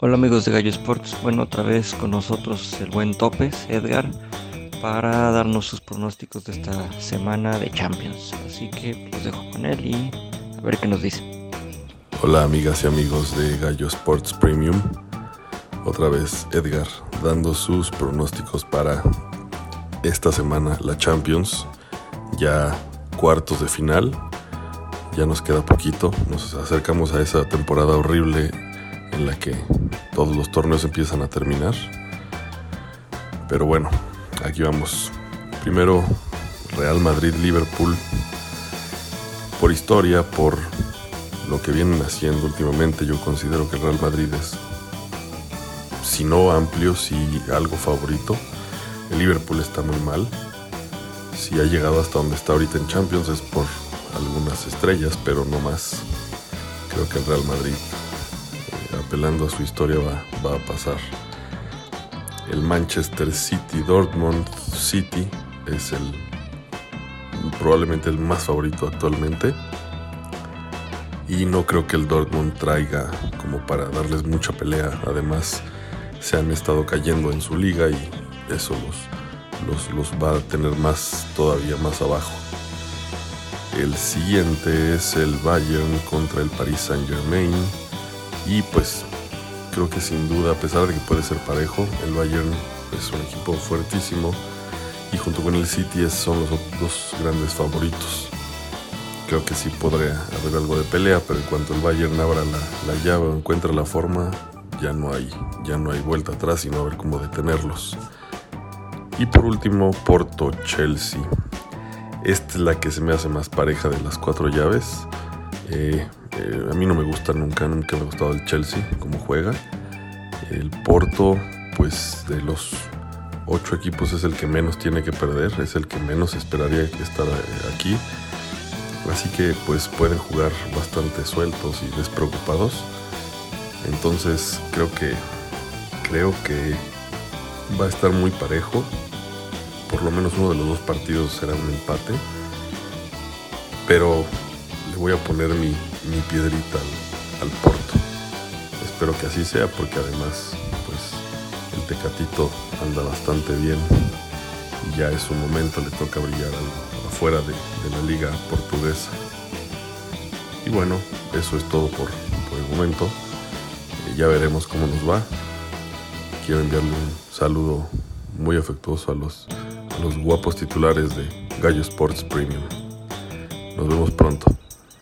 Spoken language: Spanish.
Hola amigos de Gallo Sports, bueno otra vez con nosotros el buen Topes, Edgar, para darnos sus pronósticos de esta semana de Champions. Así que los dejo con él y a ver qué nos dice. Hola amigas y amigos de Gallo Sports Premium, otra vez Edgar dando sus pronósticos para esta semana la Champions, ya cuartos de final, ya nos queda poquito, nos acercamos a esa temporada horrible en la que todos los torneos empiezan a terminar. Pero bueno, aquí vamos. Primero Real Madrid-Liverpool. Por historia, por lo que vienen haciendo últimamente, yo considero que el Real Madrid es, si no amplio, si algo favorito. El Liverpool está muy mal. Si ha llegado hasta donde está ahorita en Champions es por algunas estrellas, pero no más. Creo que el Real Madrid apelando a su historia va, a pasar. El Manchester City Dortmund City es el probablemente el más favorito actualmente. Y no creo que el Dortmund traiga como para darles mucha pelea. Además, se han estado cayendo en su liga y eso los, los, los va a tener más todavía más abajo. El siguiente es el Bayern contra el Paris Saint Germain. Y pues creo que sin duda, a pesar de que puede ser parejo, el Bayern es un equipo fuertísimo y junto con el City son los dos grandes favoritos. Creo que sí podría haber algo de pelea, pero en cuanto el Bayern abra la, la llave o encuentre la forma, ya no hay, ya no hay vuelta atrás y no a ver cómo detenerlos. Y por último, Porto Chelsea. Esta es la que se me hace más pareja de las cuatro llaves. Eh, eh, a mí no me gusta nunca, nunca me ha gustado el Chelsea como juega. El Porto, pues de los ocho equipos es el que menos tiene que perder, es el que menos esperaría estar eh, aquí. Así que pues pueden jugar bastante sueltos y despreocupados. Entonces creo que creo que va a estar muy parejo. Por lo menos uno de los dos partidos será un empate. Pero le voy a poner mi, mi piedrita al, Porto. Espero que así sea porque además pues el Tecatito anda bastante bien y ya es su momento, le toca brillar afuera de, la liga portuguesa. Y bueno, eso es todo por, el momento. Eh, ya veremos cómo nos va. Quiero enviarle un saludo muy afectuoso a los, a los guapos titulares de Gallo Sports Premium. Nos vemos pronto.